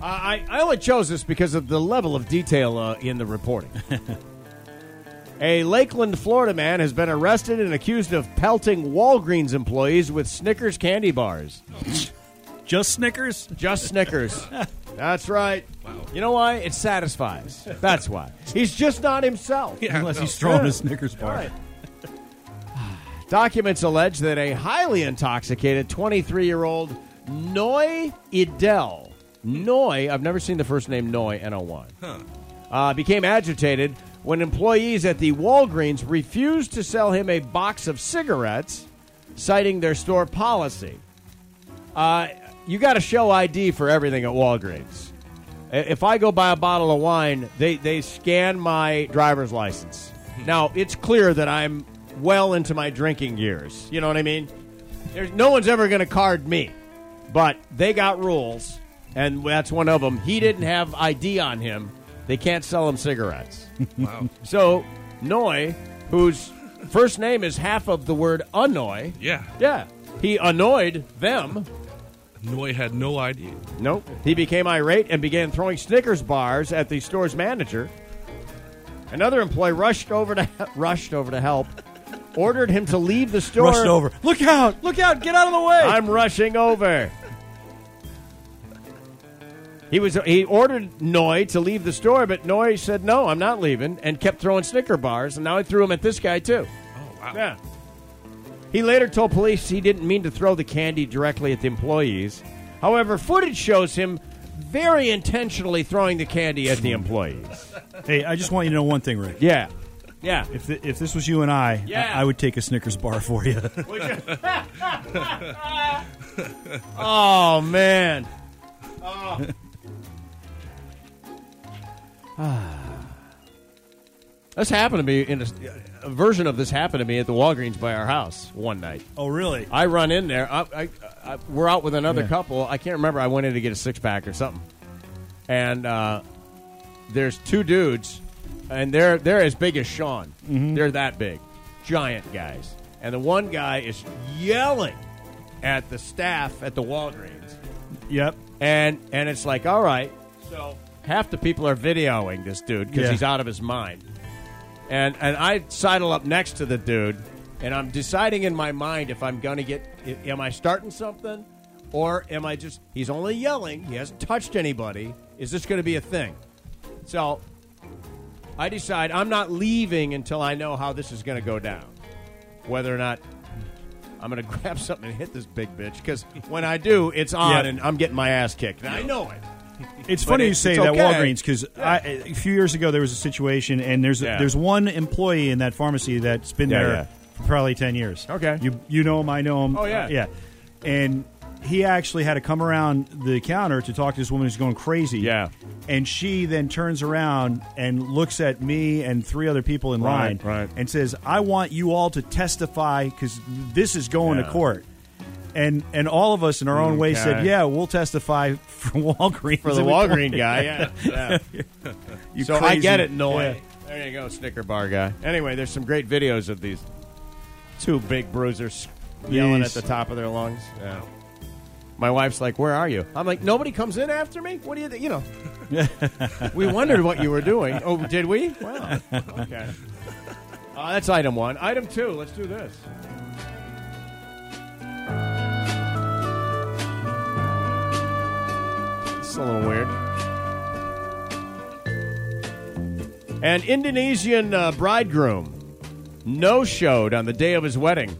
Uh, I, I only chose this because of the level of detail uh, in the reporting. A Lakeland, Florida man has been arrested and accused of pelting Walgreens employees with Snickers candy bars. Just Snickers? Just Snickers. That's right. You know why? It satisfies. That's why. He's just not himself. Unless he's throwing Yeah. a Snickers bar. Right. Documents allege that a highly intoxicated 23 year old Noy Idel, Noy, I've never seen the first name Noy, N O Y, uh, became agitated when employees at the Walgreens refused to sell him a box of cigarettes, citing their store policy. Uh, you got to show ID for everything at Walgreens. If I go buy a bottle of wine, they, they scan my driver's license. Now, it's clear that I'm well into my drinking years. You know what I mean? There's, no one's ever going to card me. But they got rules, and that's one of them. He didn't have ID on him. They can't sell him cigarettes. Wow. So, Noy, whose first name is half of the word annoy, Yeah. yeah, he annoyed them. Noy had no idea. Nope. He became irate and began throwing Snickers bars at the store's manager. Another employee rushed over to rushed over to help, ordered him to leave the store. Rushed over. Look out! Look out! Get out of the way! I'm rushing over. He was he ordered Noy to leave the store, but Noy said no, I'm not leaving, and kept throwing Snicker bars, and now he threw them at this guy too. Oh, wow. Yeah. He later told police he didn't mean to throw the candy directly at the employees. However, footage shows him very intentionally throwing the candy at the employees. hey, I just want you to know one thing, Rick. Yeah. Yeah. If, th- if this was you and I, Yeah. I, I would take a Snickers bar for you. Oh man. Oh. This happened to me in a, a version of this happened to me at the Walgreens by our house one night. oh, really? I run in there. I, I, I, we're out with another Yeah. couple. I can't remember. I went in to get a six pack or something, and uh, there's two dudes, and they're they're as big as Sean. They're that big, giant guys. And the one guy is yelling at the staff at the Walgreens, Yep. and and it's like, all right, so half the people are videoing this dude because Yeah. he's out of his mind, and and I sidle up next to the dude, and I'm deciding in my mind if I'm gonna get, am I starting something, or am I just? He's only yelling. He hasn't touched anybody. Is this going to be a thing? So I decide I'm not leaving until I know how this is going to go down, whether or not. I'm going to grab something and hit this big bitch because when I do, it's on Yeah. and I'm getting my ass kicked. And I know it. It's funny it- you say that okay. Walgreens because a few years ago there was a situation and there's Yeah. there's one employee in that pharmacy that's been Yeah, there yeah. for probably ten years. Okay. you you know him, I know him. Oh, yeah. Uh, yeah, and he actually had to come around the counter to talk to this woman who's going crazy. Yeah. and she then turns around and looks at me and three other people in Right, line right. and says, "I want you all to testify because this is going Yeah. to court." And and all of us in our own way said, "Yeah, we'll testify for Walgreens For the Walgreen guy, yeah. yeah. You so I get it, Noy. Yeah. There you go, Snicker bar guy. Anyway, there's some great videos of these two big bruisers yelling Yes. at the top of their lungs. Yeah. My wife's like, "Where are you?" I'm like, "Nobody comes in after me. What do you, th-? you know?" we wondered what you were doing. Oh, did we? Well, okay. Uh, that's item one. Item two. Let's do this. A little weird. An Indonesian uh, bridegroom no showed on the day of his wedding.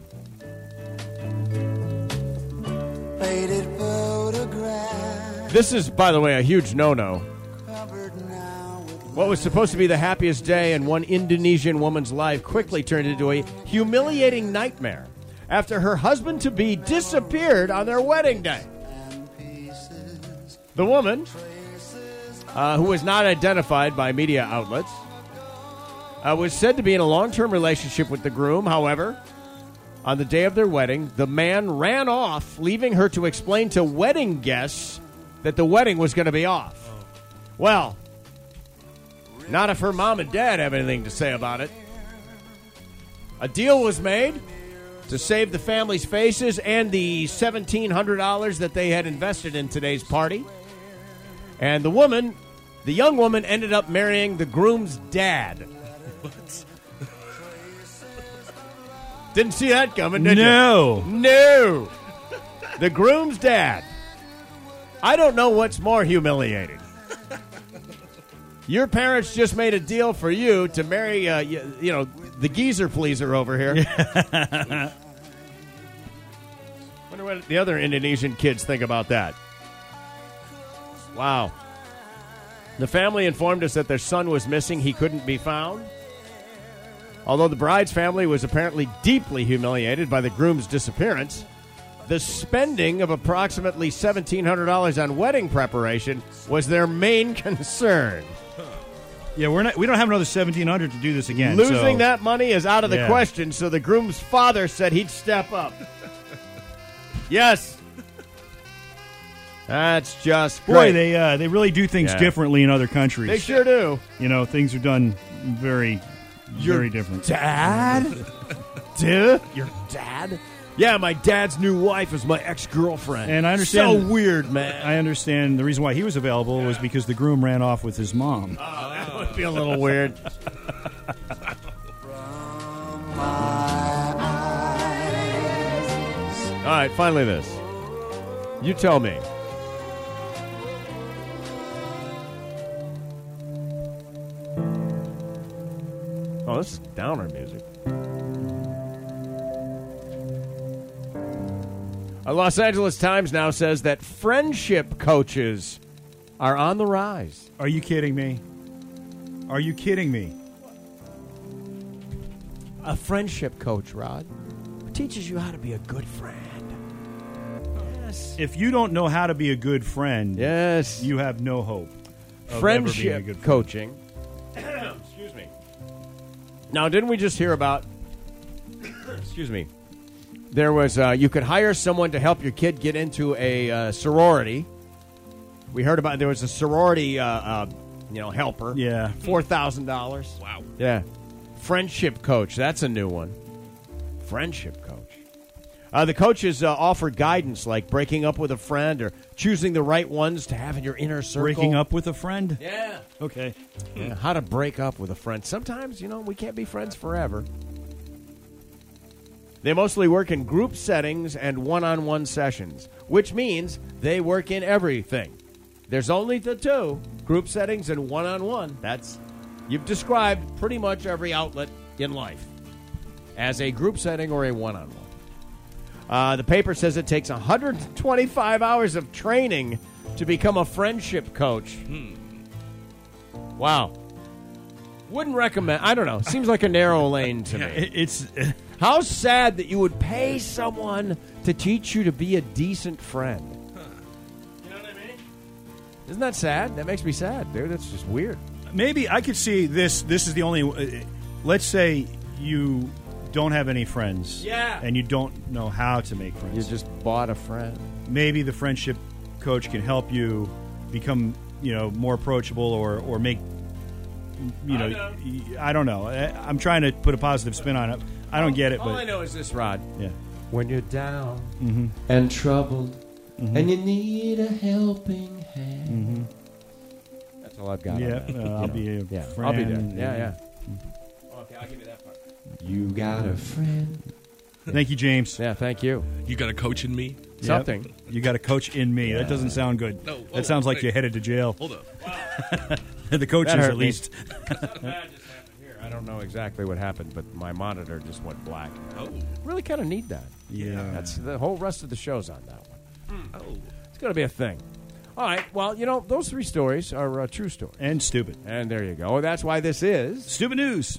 This is, by the way, a huge no no. What was supposed to be the happiest day in one Indonesian woman's life quickly turned into a humiliating nightmare after her husband to be disappeared on their wedding day. The woman, uh, who was not identified by media outlets, uh, was said to be in a long term relationship with the groom. However, on the day of their wedding, the man ran off, leaving her to explain to wedding guests that the wedding was going to be off. Well, not if her mom and dad have anything to say about it. A deal was made to save the family's faces and the $1,700 that they had invested in today's party. And the woman, the young woman, ended up marrying the groom's dad. Didn't see that coming, did No. you? No. The groom's dad. I don't know what's more humiliating. Your parents just made a deal for you to marry, uh, you, you know, the geezer pleaser over here. Wonder what the other Indonesian kids think about that. Wow. The family informed us that their son was missing. He couldn't be found. Although the bride's family was apparently deeply humiliated by the groom's disappearance, the spending of approximately $1,700 on wedding preparation was their main concern. Yeah, we're not. We don't have another seventeen hundred to do this again. Losing so- that money is out of the Yeah. question, so the groom's father said he'd step up. yes. That's just Boy, they uh, they really do things Yeah. differently in other countries. They sure do. You know, things are done very, very different. Dad? Dude? Your dad? Yeah, my dad's new wife is my ex girlfriend. And I understand- So weird, man. I understand the reason why he was available was because the groom ran off with his mom. Oh, that would be a little weird. All right, finally this. You tell me. Oh, this is downer music. A Los Angeles Times now says that friendship coaches are on the rise. Are you kidding me? Are you kidding me? A friendship coach, Rod, teaches you how to be a good friend. Yes. If you don't know how to be a good friend, Yes. you have no hope. of ever being a friendship friend. coaching. Excuse me. Now, didn't we just hear about? excuse me. There was uh, you could hire someone to help your kid get into a uh, sorority. We heard about there was a sorority, uh, uh, you know, helper. Yeah. four thousand dollars. Wow. Yeah. Friendship coach. That's a new one. Friendship coach. Uh, the coaches uh, offer guidance like breaking up with a friend or choosing the right ones to have in your inner circle. Breaking up with a friend? Yeah. Okay. Yeah, How to break up with a friend. Sometimes, you know, we can't be friends forever. They mostly work in group settings and one on one sessions, which means they work in everything. There's only the two group settings and one on one. That's, you've described pretty much every outlet in life as a group setting or a one on one. Uh, the paper says it takes 125 hours of training to become a friendship coach. Hmm. Wow. Wouldn't recommend. I don't know. Seems like a narrow lane to me. It's How sad that you would pay someone to teach you to be a decent friend. You know what I mean? Isn't that sad? That makes me sad, dude. That's just weird. maybe I could see this. This is the only. Uh, let's say you don't have any friends. Yeah. And you don't know how to make friends. You just bought a friend. maybe the friendship coach can help you become you know more approachable or or make you know, I don't know. I, I'm trying to put a positive spin on it. I don't get it, All I know is this, Rod. yeah. When you're down mm-hmm. and troubled mm-hmm. and you need a helping hand. Mm-hmm. That's all I've got. on Yeah, that. uh, I'll know. be a Yeah, friend. I'll be there. Yeah, yeah. Okay, I'll give you that part. You got a friend. Thank you, James. Yeah, thank you. You got a coach in me? Yep. Something. You got a coach in me. That doesn't sound good. No, hold that sounds like wait. you're headed to jail. Hold up. the coaches, That hurt at me. least. That just happened here. I don't know exactly what happened, but my monitor just went black. Oh. Really kind of need that. Yeah. That's the whole rest of the show's on that one. Oh. It's going to be a thing. All right. Well, you know, those three stories are uh, true stories. And stupid. And there you go. That's why this is Stupid news.